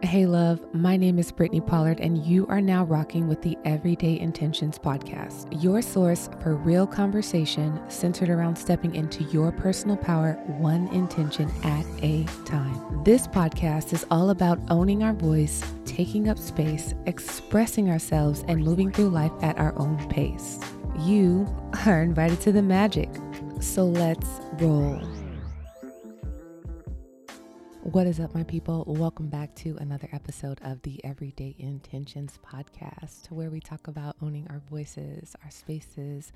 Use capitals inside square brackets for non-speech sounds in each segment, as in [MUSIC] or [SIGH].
Hey, love, my name is Brittany Pollard, and you are now rocking with the Everyday Intentions podcast, your source for real conversation centered around stepping into your personal power, one intention at a time. This podcast is all about owning our voice, taking up space, expressing ourselves, and moving through life at our own pace. You are invited to the magic, so let's roll. What is up, my people? Welcome back to another episode of the Everyday Intentions podcast, where we talk about owning our voices, our spaces,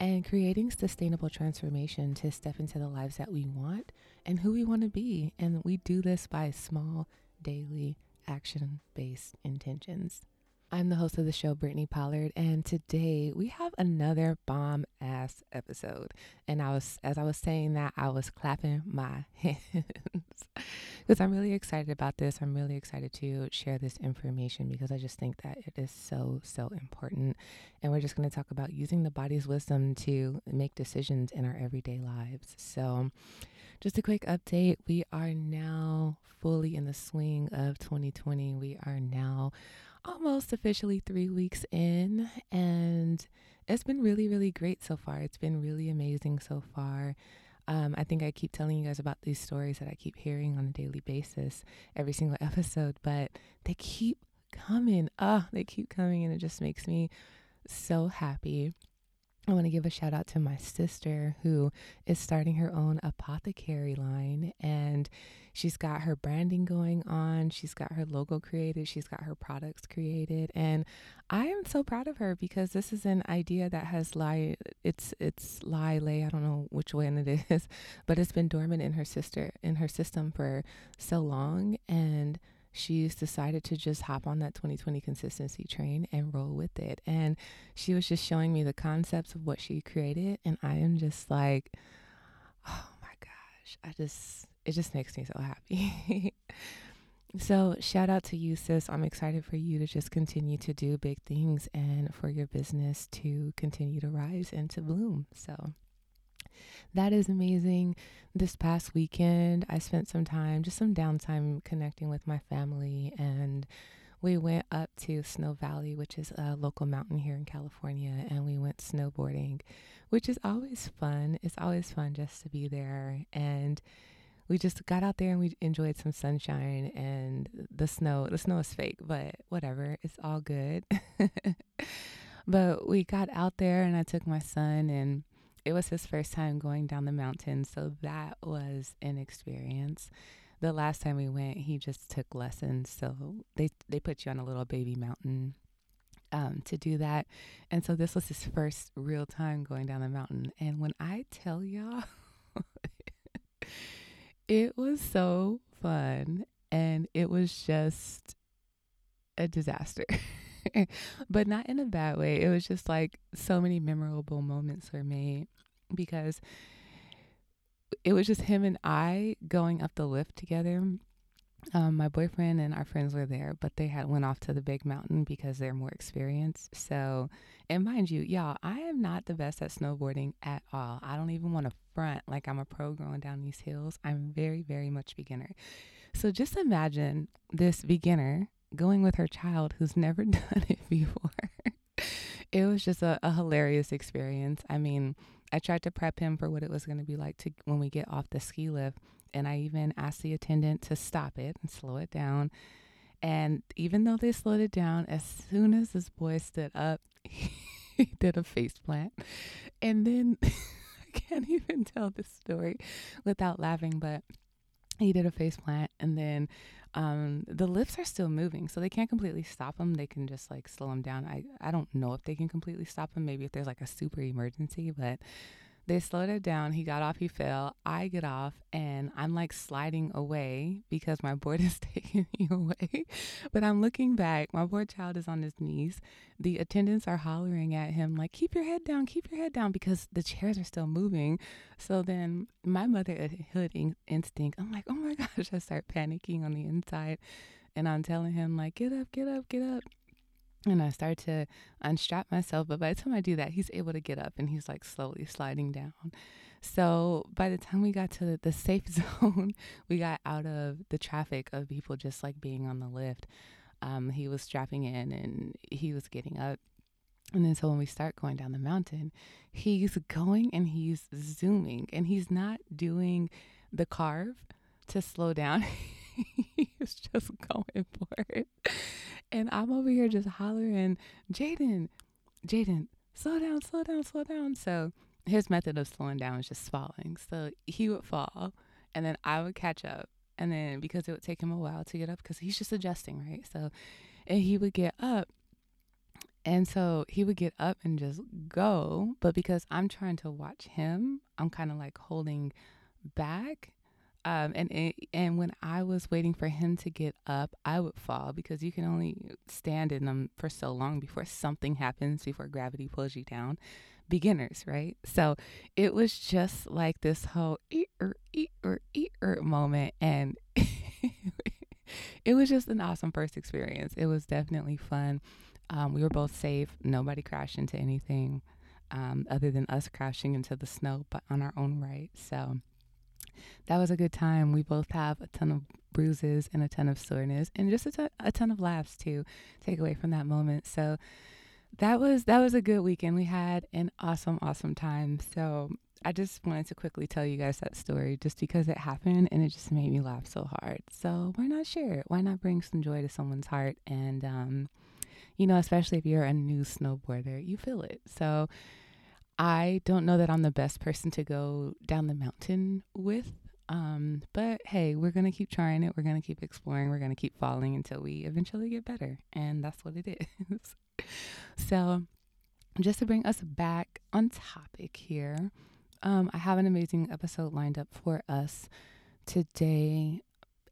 and creating sustainable transformation to step into the lives that we want and who we want to be. And we do this by small, daily, action based intentions. I'm the host of the show, Brittany Pollard, and today we have another bomb ass episode. And I was, as I was saying that, I was clapping my [LAUGHS] hands because I'm really excited about this. I'm really excited to share this information because I just think that it is so, so important. And we're just going to talk about using the body's wisdom to make decisions in our everyday lives. So, just a quick update we are now fully in the swing of 2020. We are now almost officially three weeks in, and it's been really, really great so far. It's been really amazing so far. Um, I think I keep telling you guys about these stories that I keep hearing on a daily basis, every single [LAUGHS] episode, but they keep coming. Ah, oh, they keep coming, and it just makes me so happy. I want to give a shout out to my sister who is starting her own apothecary line and she's got her branding going on. She's got her logo created. She's got her products created. And I am so proud of her because this is an idea that has lie it's it's lie lay, I don't know which one it is, but it's been dormant in her sister in her system for so long and she's decided to just hop on that 2020 consistency train and roll with it. And she was just showing me the concepts of what she created. And I am just like, oh my gosh, I just, it just makes me so happy. [LAUGHS] so, shout out to you, sis. I'm excited for you to just continue to do big things and for your business to continue to rise and to bloom. So, that is amazing. This past weekend, I spent some time, just some downtime connecting with my family, and we went up to Snow Valley, which is a local mountain here in California, and we went snowboarding, which is always fun. It's always fun just to be there. And we just got out there and we enjoyed some sunshine and the snow. The snow is fake, but whatever, it's all good. [LAUGHS] but we got out there and I took my son and it was his first time going down the mountain, so that was an experience. The last time we went, he just took lessons, so they they put you on a little baby mountain um, to do that, and so this was his first real time going down the mountain. And when I tell y'all, [LAUGHS] it was so fun, and it was just a disaster. [LAUGHS] but not in a bad way. It was just like so many memorable moments were made because it was just him and I going up the lift together. Um, my boyfriend and our friends were there, but they had went off to the big mountain because they're more experienced. So, and mind you, y'all, I am not the best at snowboarding at all. I don't even want to front like I'm a pro going down these hills. I'm very, very much beginner. So just imagine this beginner going with her child who's never [LAUGHS] done it before. it was just a, a hilarious experience. I mean, I tried to prep him for what it was going to be like to when we get off the ski lift, and I even asked the attendant to stop it and slow it down. And even though they slowed it down, as soon as this boy stood up, [LAUGHS] he did a face plant. And then [LAUGHS] I can't even tell this story without laughing, but he did a face plant and then um, the lifts are still moving so they can't completely stop them they can just like slow them down. I, I don't know if they can completely stop them maybe if there's like a super emergency but they slowed it down. He got off, he fell. I get off, and I'm like sliding away because my board [LAUGHS] is taking me away. But I'm looking back. My poor child is on his knees. The attendants are hollering at him, like, keep your head down, keep your head down, because the chairs are still moving. So then my motherhood instinct, I'm like, oh my [LAUGHS] gosh, I start panicking on the inside. And I'm telling him, like, get up, get up, get up and I start to unstrap myself. But by the time I do that, he's able to get up and he's like slowly sliding down. So by the time we got to the safe [LAUGHS] zone, we got out of the traffic of people just like being on the lift. Um, he was strapping in and he was getting up. And then so when we start going down the mountain, he's going and he's zooming and he's not doing the carve to slow down. [LAUGHS] he's just going for it. And I'm over here just hollering, Jaden, Jaden, slow down, slow down, slow down. So his method of slowing down was just falling. So he would fall and then I would catch up. And then because it would take him a while to get up because he's just adjusting, right? So and he would get up and so he would get up and just go, but because I'm trying to watch him, I'm kind of like holding back um, and and when I was waiting for him to get up, I would fall because you can only stand in them for so long before something happens, before gravity pulls you down. Beginners, right? So it was just like this whole eat or eat or eat or moment, and [LAUGHS] it was just an awesome first experience. It was definitely fun. Um, we were both safe. Nobody crashed into anything, um, other than us crashing into the snow, but on our own right. So that was a good time. We both have a ton of bruises and a ton of soreness and just a ton, a ton of laughs to take away from that moment. So that was that was a good weekend. We had an awesome awesome time. So I just wanted to quickly tell you guys that story just because it happened and it just made me laugh so hard. So why not share it? Why not bring some joy to someone's heart? And um, you know, especially if you're a new snowboarder, you feel it. So I don't know that I'm the best person to go down the mountain with. Um, but hey, we're going to keep trying it. We're going to keep exploring. We're going to keep falling until we eventually get better. And that's what it is. [LAUGHS] so, just to bring us back on topic here, um, I have an amazing episode lined up for us today.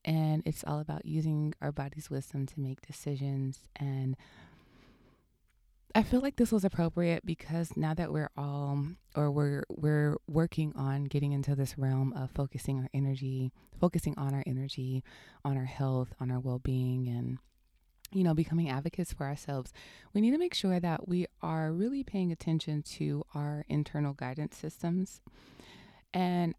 And it's all about using our body's wisdom to make decisions and I feel like this was appropriate because now that we're all or we're we're working on getting into this realm of focusing our energy, focusing on our energy, on our health, on our well-being and you know, becoming advocates for ourselves, we need to make sure that we are really paying attention to our internal guidance systems. And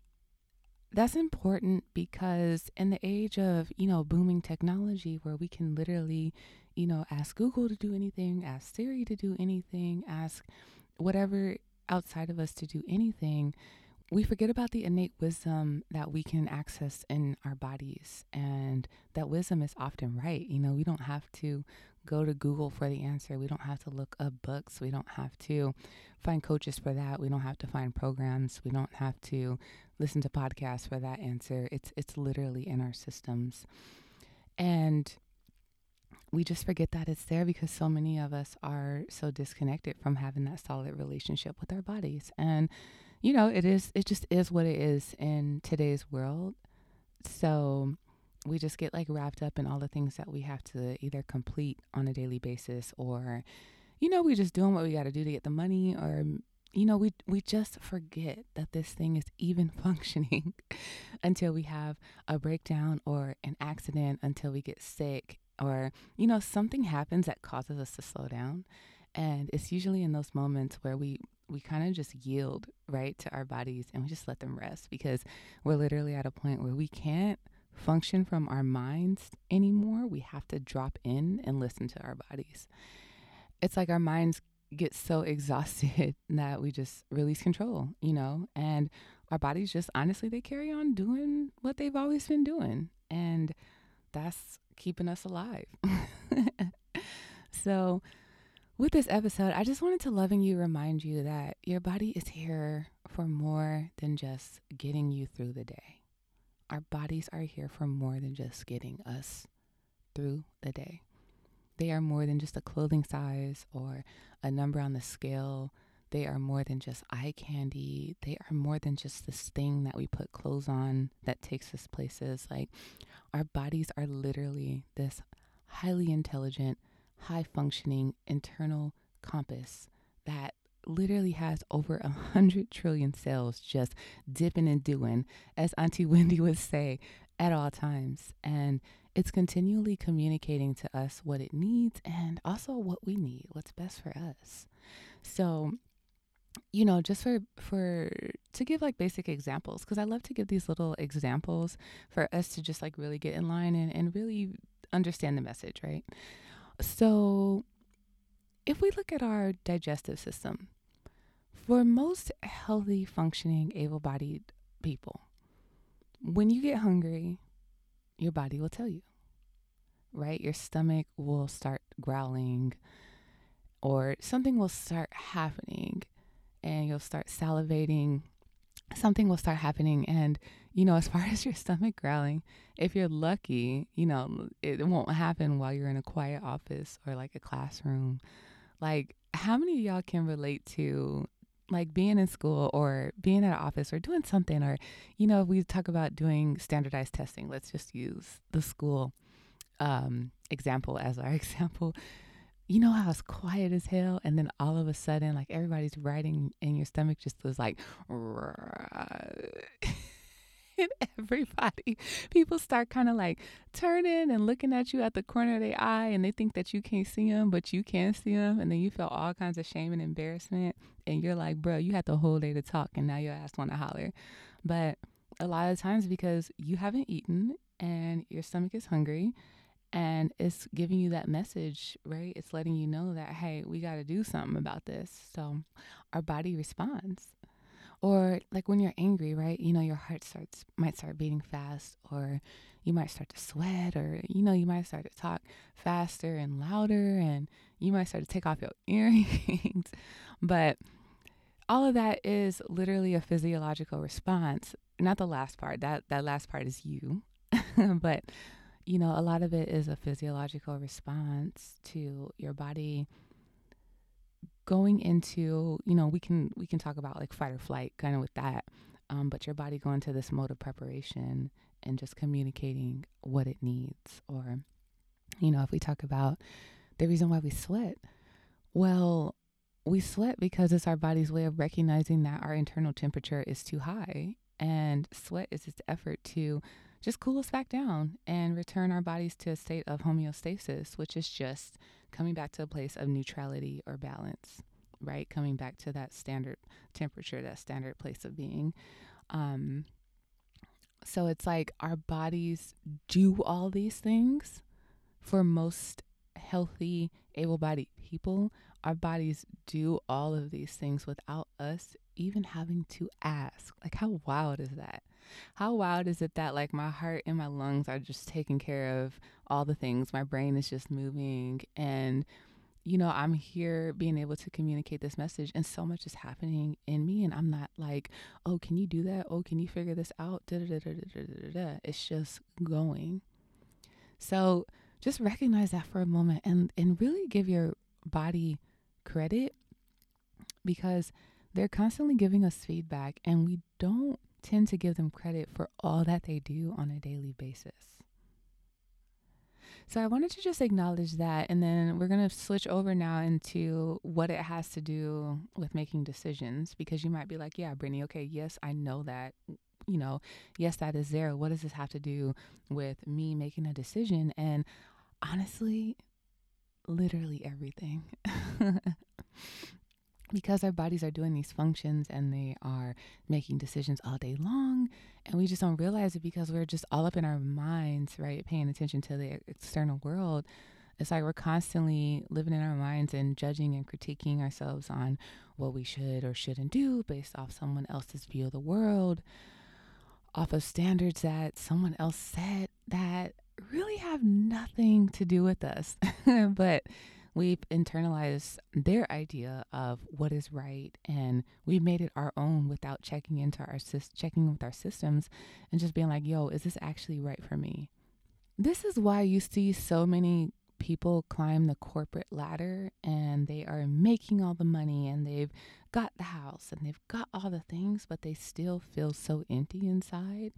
that's important because in the age of, you know, booming technology where we can literally you know, ask Google to do anything, ask Siri to do anything, ask whatever outside of us to do anything, we forget about the innate wisdom that we can access in our bodies. And that wisdom is often right. You know, we don't have to go to Google for the answer. We don't have to look up books. We don't have to find coaches for that. We don't have to find programs. We don't have to listen to podcasts for that answer. It's it's literally in our systems. And we just forget that it's there because so many of us are so disconnected from having that solid relationship with our bodies. And, you know, it is, it just is what it is in today's world. So we just get like wrapped up in all the things that we have to either complete on a daily basis or, you know, we just doing what we got to do to get the money or, you know, we we just forget that this thing is even [LAUGHS] functioning until we have a breakdown or an accident, until we get sick, or you know something happens that causes us to slow down and it's usually in those moments where we we kind of just yield right to our bodies and we just let them rest because we're literally at a point where we can't function from our minds anymore. We have to drop in and listen to our bodies. It's like our minds get so [LAUGHS] exhausted that we just release control you know and our bodies just honestly they carry on doing what they've always been doing. And that's keeping us alive. [LAUGHS] so, with this episode, I just wanted to loving you remind you that your body is here for more than just getting you through the day. Our bodies are here for more than just getting us through the day. They are more than just a clothing size or a number on the scale. They are more than just eye candy. They are more than just this thing that we put clothes on that takes us places. Like our bodies are literally this highly intelligent, high functioning internal compass that literally has over a hundred trillion cells just dipping and doing, as Auntie [LAUGHS] Wendy would say, at all times. And it's continually communicating to us what it needs and also what we need, what's best for us. So you know, just for for to give like basic examples, because I love to give these little examples for us to just like really get in line and, and really understand the message, right? So if we look at our digestive system, for most healthy, functioning, able bodied people, when you get hungry, your body will tell you, right? Your stomach will start growling or something will start happening and you'll start salivating. Something will start happening. And, you know, as [LAUGHS] far as your stomach growling, if you're lucky, you know, it won't happen while you're in a quiet office or like a classroom. Like, how many of y'all can relate to like being in school or being at an office or doing something or you know if we talk about doing standardized testing let's just use the school um, example as our [LAUGHS] example you know how it's quiet as hell? And then all of a sudden like everybody's writing and your stomach just was like [LAUGHS] and everybody people start kind of like turning and looking at you at the corner of their eye and they think that you can't see them but you can see them and then you feel all kinds of shame and embarrassment and you're like bro you had the whole day to talk and now your ass want to holler. But a lot of times because you haven't eaten and your stomach is hungry and it's giving you that message right? It's letting you know that hey we got to do something about this. So our body responds. Or like when you're angry right you know your heart starts might start beating fast or you might start to sweat or you know you might start to talk faster and louder and you might start to take off your [LAUGHS] earrings. But all of that is literally a physiological response. Not the last part that that last part is you. [LAUGHS] But you know, a lot of it is a physiological response to your body going into, you know, we can we can talk about like fight or flight kind of with that. Um, but your body going to this mode of preparation and just communicating what it needs. Or, you know, if we talk about the reason why we sweat, well, we sweat because it's our body's way of recognizing that our internal temperature is too high. And sweat is its effort to just cool us back down and return our bodies to a state of homeostasis, which is just coming back to a place of neutrality or balance, right? Coming back to that standard temperature, that standard place of being. Um, so it's like our bodies do all these things for most healthy, able bodied people. Our bodies do all of these things without us even having to ask. Like, how wild is that? How wild is it that like my heart and my lungs are just taking care of all the things? My brain is just moving and you know, I'm here being able to communicate this message, and so much is happening in me, and I'm not like, oh, can you do that? Oh, can you figure this out? It's just going. So just recognize that for a moment and, and really give your body credit because they're constantly giving us feedback, and we don't tend to give them credit for all that they do on a daily basis. So I wanted to just acknowledge that, and then we're going to switch over now into what it has to do with making decisions because you might be like, yeah, Brittany, okay, yes, I know that. You know, yes, that is there. What does this have to do with me making a decision? And honestly, literally everything. [LAUGHS] because our bodies are doing these functions and they are making decisions all day long and we just don't realize it because we're just all up in our minds right paying attention to the external world. It's like we're constantly living in our minds and judging and critiquing ourselves on what we should or shouldn't do based off someone else's view of the world off of standards that someone else set that really have nothing to do with us. [LAUGHS] But we've internalized their idea of what is right and we've made it our own without checking into our checking with our systems and just being like yo is this actually right for me? This is why you see so many people climb the corporate ladder and they are making all the money and they've got the house and they've got all the things but they still feel so empty inside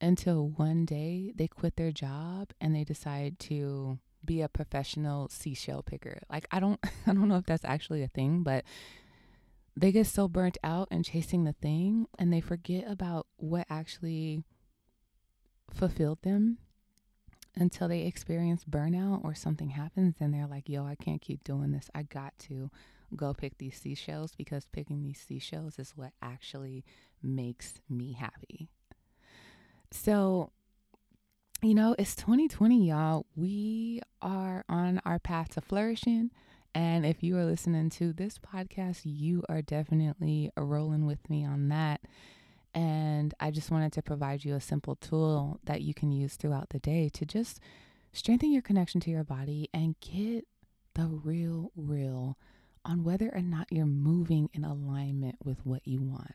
until one day they quit their job and they decide to be a professional seashell picker. Like I don't [LAUGHS] I don't know if that's actually a thing, but they get so burnt out and chasing the thing and they forget about what actually fulfilled them until they experience burnout or something happens and they're like, "Yo, I can't keep doing this. I got to go pick these seashells because picking these seashells is what actually makes me happy. So, you know, it's 2020, y'all. We are on our path to flourishing. And if you are listening to this podcast, you are definitely rolling with me on that. And I just wanted to provide you a simple tool that you can use throughout the day to just strengthen your connection to your body and get the real, real on whether or not you're moving in alignment with what you want.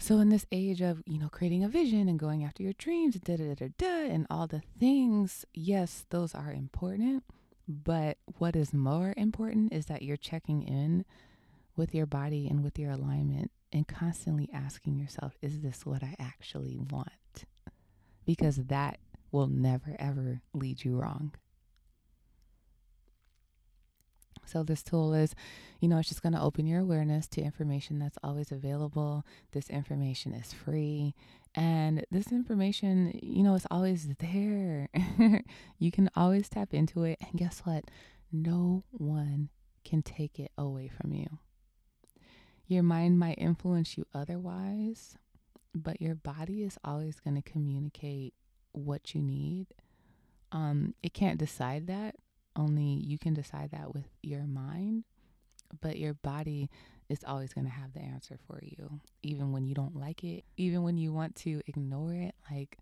So, in this age of, you know, creating a vision and going after your dreams, da da da da, and all the things, yes, those are important. But what is more important is that you're checking in with your body and with your alignment and constantly asking yourself, is this what I actually want? Because that will never, ever lead you wrong. So, this tool is, you know, it's just going to open your awareness to information that's always available. This information is free. And this information, you know, is always there. [LAUGHS] you can always tap into it. And guess what? No one can take it away from you. Your mind might influence you otherwise, but your body is always going to communicate what you need. Um, it can't decide that only you can decide that with your mind, but your body is always going to have the answer for you, even when you don't like it, even when you want to ignore it, like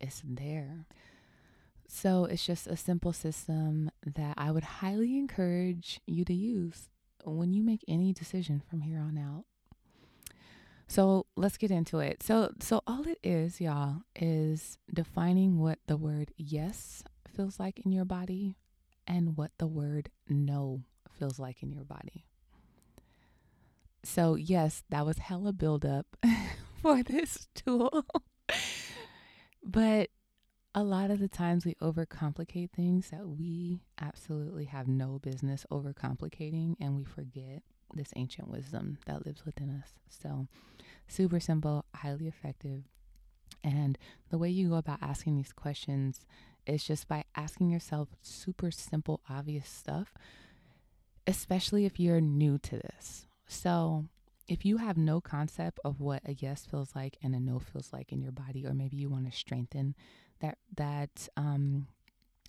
it's there. So it's just a simple system that I would highly encourage you to use when you make any decision from here on out. So let's get into it. So so all it is, y'all, is defining what the word yes feels like in your body and what the word no feels like in your body. So, yes, that was hella buildup [LAUGHS] for this tool. [LAUGHS] but a lot of the times we overcomplicate things that we absolutely have no business overcomplicating and we forget this ancient wisdom that lives within us. So, super simple, highly effective. And the way you go about asking these questions is just by asking yourself super simple, obvious stuff, especially if you're new to this. So, if you have no concept of what a yes feels like and a no feels like in your body, or maybe you want to strengthen that that um,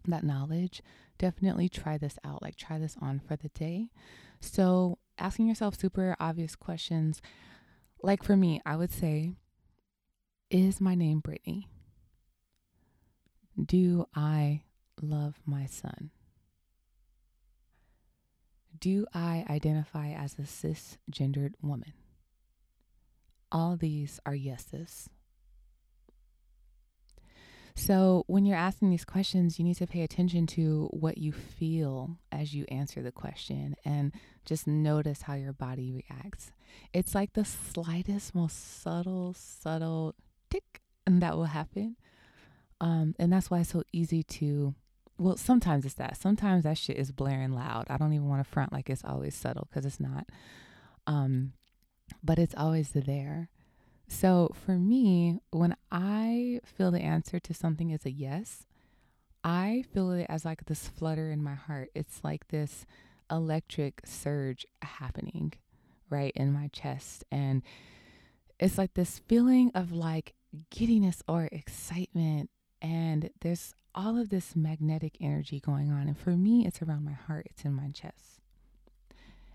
that knowledge, definitely try this out. Like try this on for the day. So asking yourself super obvious questions, like for me, I would say, "Is my name Brittany?" Do I love my son? Do I identify as a cisgendered woman? All these are yeses. So, when you're asking these questions, you need to pay attention to what you feel as you answer the question and just notice how your body reacts. It's like the slightest, most subtle, subtle tick and that will happen um, and that's why it's so easy to, well, sometimes it's that. Sometimes that shit is blaring loud. I don't even want to front like it's always subtle because it's not. Um, but it's always there. So for me, when I feel the answer to something is a yes, I feel it as like this flutter in my heart. It's like this electric surge happening right in my chest. And it's like this feeling of like giddiness or excitement and there's all of this magnetic energy going on. And for me, it's around my heart, it's in my chest.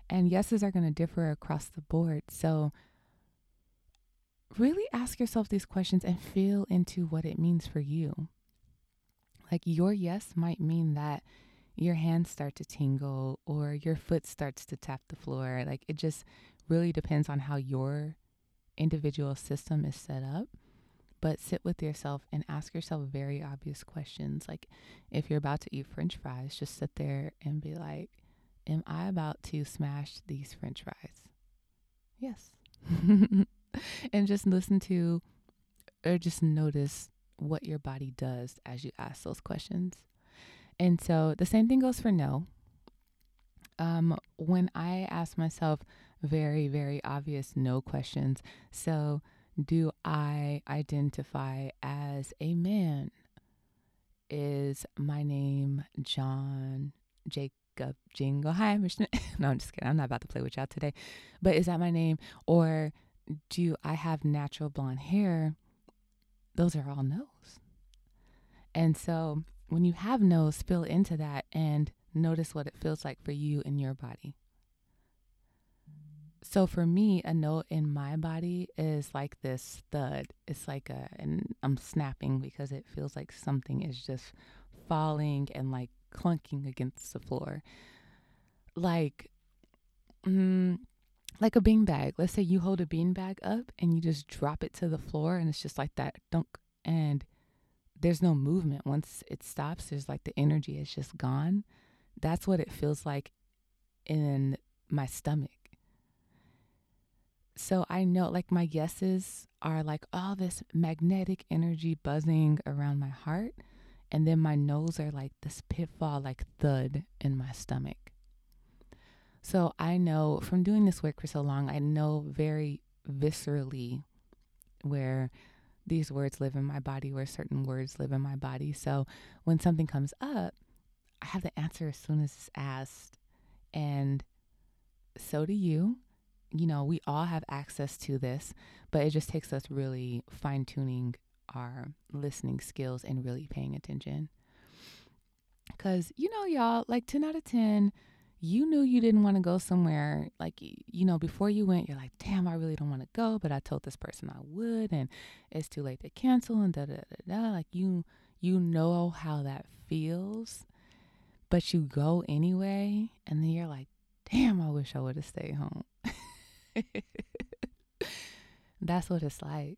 And yeses are going to differ across the board. So really ask yourself these questions and feel into what it means for you. Like your yes might mean that your hands start to tingle or your foot starts to tap the floor. Like it just really depends on how your individual system is set up but sit with yourself and ask yourself very obvious questions. Like if you're about to eat french fries, just sit there and be like, Am I about to smash these french fries? Yes. [LAUGHS] and just listen to or just notice what your body does as you ask those questions. And so the same thing goes for no. Um, when I ask myself very, very obvious no questions, so do I identify as a man? Is my name John Jacob jingle. Hi, [LAUGHS] no, I'm just kidding. I'm not about to play with y'all today. But is that my name? Or do I have natural blonde hair? Those are all no's. And so when you have no's, spill into that and notice what it feels like for you in your body. So for me, a note in my body is like this thud. It's like a, and I'm snapping because it feels like something is just falling and like clunking against the floor. Like, mm, like a bean bag. Let's say you hold a bean bag up and you just drop it to the floor and it's just like that dunk and there's no movement. Once it stops, there's like the energy is just gone. That's what it feels like in my stomach. So I know like my yeses are like all this magnetic energy buzzing around my heart. And then my no's are like this pitfall, like thud in my stomach. So I know from doing this work for so long, I know very viscerally where these words live in my body, where certain words live in my body. So when something comes up, I have the answer as soon as it's asked. And so do you. You know, we all have access to this, but it just takes us really fine tuning our listening skills and really paying attention. Because, you know, y'all, like 10 out of 10, you knew you didn't want to go somewhere like you know before you went you're like damn i really don't want to go but i told this person i would and it's too late to cancel and da da da da like you you know how that feels but you go anyway and then you're like damn i wish i would have stayed home [LAUGHS] that's what it's like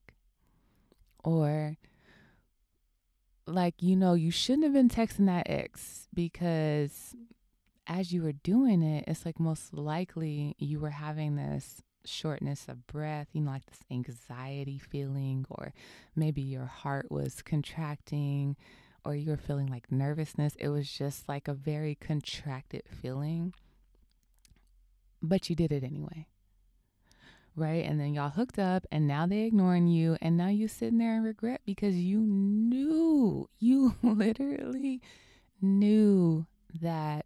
or like you know you shouldn't have been texting that ex because as you were doing it, it's like most likely you were having this shortness of breath, you know, like this anxiety feeling, or maybe your heart was contracting, or you were feeling like nervousness. It was just like a very contracted feeling, but you did it anyway. Right. And then y'all hooked up, and now they ignoring you, and now you sitting there in regret because you knew, [LAUGHS] you literally knew that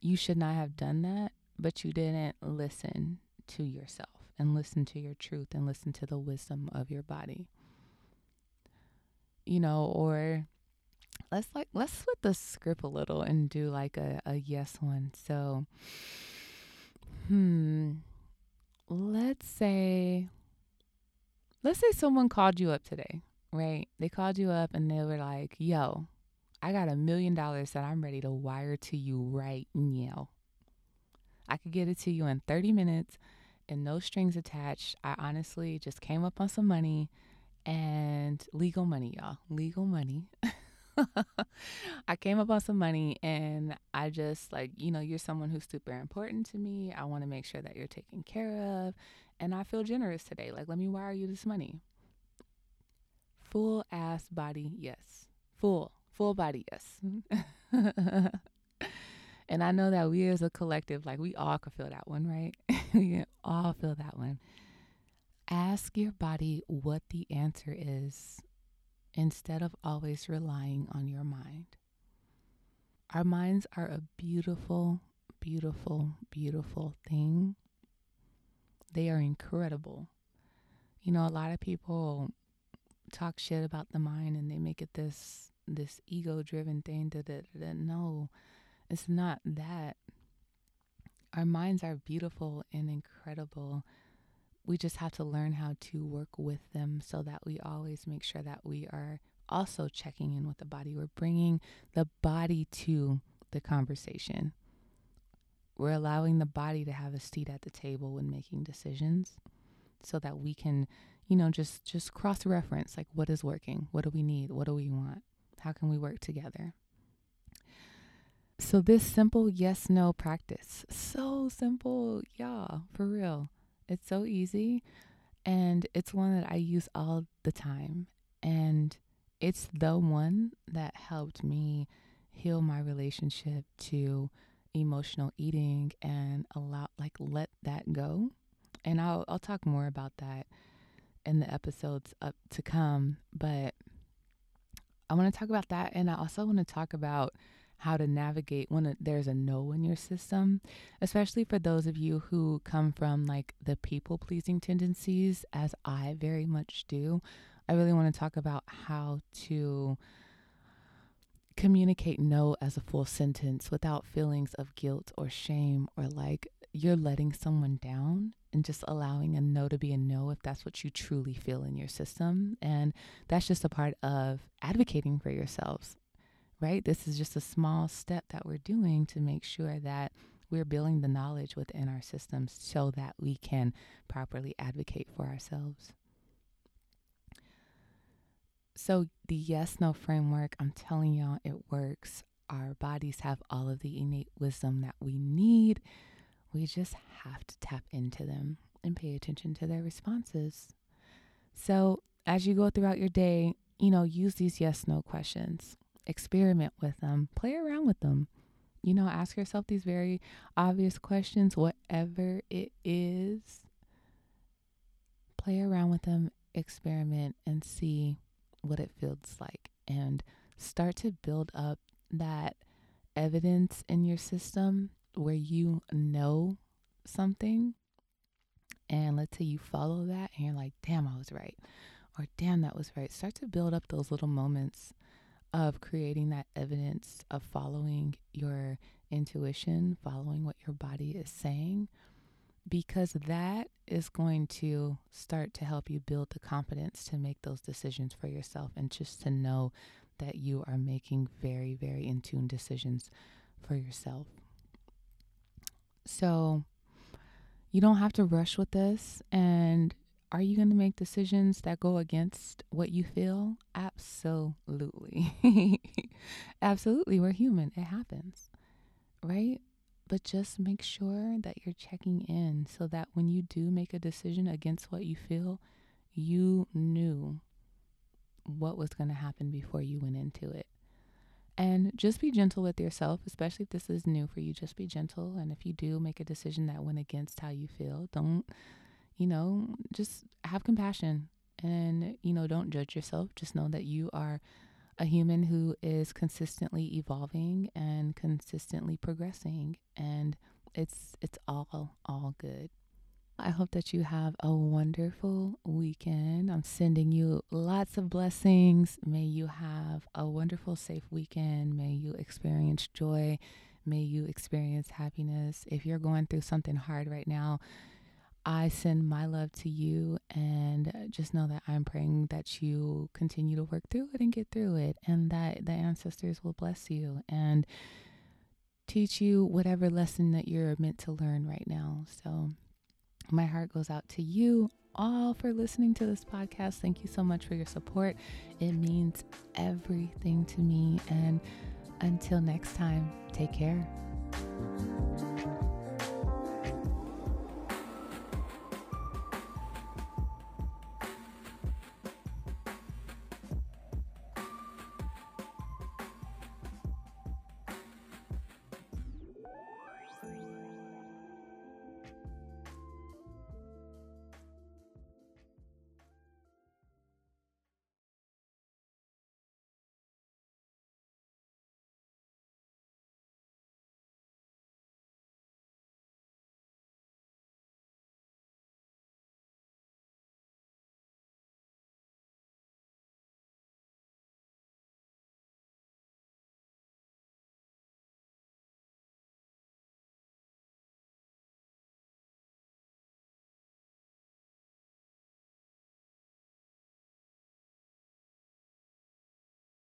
you should not have done that, but you didn't listen to yourself and listen to your truth and listen to the wisdom of your body. You know, or let's like let's flip the script a little and do like a, a yes one. So hmm let's say let's say someone called you up today, right? They called you up and they were like, yo, I got a million dollars that I'm ready to wire to you right now. I could get it to you in 30 minutes and no strings attached. I honestly just came up on some money and legal money, y'all. Legal money. [LAUGHS] [LAUGHS] I came up on some money and I just like, you know, you're someone who's super important to me. I want to make sure that you're taken care of. And I feel generous today. Like, let me wire you this money. Full ass body, yes. Full full body yes [LAUGHS] and i know that we as a collective like we all could feel that one right [LAUGHS] we can all feel that one ask your body what the answer is instead of always relying on your mind. Our minds are a beautiful beautiful beautiful thing. They are incredible. You know a lot of people talk shit about the mind and they make it this this ego driven thing that, that, that no it's not that. Our minds are beautiful and incredible we just have to learn how to work with them so that we always make sure that we are also checking in with the body. We're bringing the body to the conversation. We're allowing the body to have a seat at the table when making decisions so that we can you know just just cross reference like what is working? What do we need? What do we want? How can we work together? So, this simple yes no practice, so simple, y'all, for real. It's so easy. And it's one that I use all the time. And it's the one that helped me heal my relationship to emotional eating and allow, like, let that go. And I'll, I'll talk more about that in the episodes up to come. But I want to talk about that. And I also want to talk about how to navigate when there's a no in your system, especially for those of you who come from like the people pleasing tendencies, as I very much do. I really want to talk about how to communicate no as a full sentence without feelings of guilt or shame or like you're letting someone down and just allowing a no to be a no if that's what you truly feel in your system. And that's just a part of advocating for yourselves, right? This is just a small step that we're doing to make sure that we're building the knowledge within our systems so that we can properly advocate for ourselves. So, the yes no framework, I'm telling y'all, it works. Our bodies have all of the innate wisdom that we need we just have to tap into them and pay attention to their responses. So, as you go throughout your day, you know, use these yes no questions, experiment with them, play around with them. You know, ask yourself these very obvious questions, whatever it is. Play around with them, experiment, and see what it feels like. And start to build up that evidence in your system where you know something and let's say you follow that and you're like, damn, I was right, or damn, that was right. Start to build up those little moments of creating that evidence of following your intuition, following what your body is saying, because that is going to start to help you build the confidence to make those decisions for yourself and just to know that you are making very, very in tune decisions for yourself. So you don't have to rush with this. And are you going to make decisions that go against what you feel? Absolutely. [LAUGHS] Absolutely. We're human. It happens. Right? But just make sure that you're checking in so that when you do make a decision against what you feel, you knew what was going to happen before you went into it. And just be gentle with yourself, especially if this is new for you. Just be gentle. And if you do make a decision that went against how you feel, don't, you know, just have compassion and, you know, don't judge yourself. Just know that you are a human who is consistently evolving and consistently progressing. And it's, it's all, all good. I hope that you have a wonderful weekend. I'm sending you lots of blessings. May you have a wonderful, safe weekend. May you experience joy. May you experience happiness. If you're going through something hard right now, I send my love to you and uh, just know that I'm praying that you continue to work through it and get through it and that the ancestors will bless you and teach you whatever lesson that you're meant to learn right now. So, my heart goes out to you all for listening to this podcast. Thank you so much for your support. It means everything to me. And until next time, take care.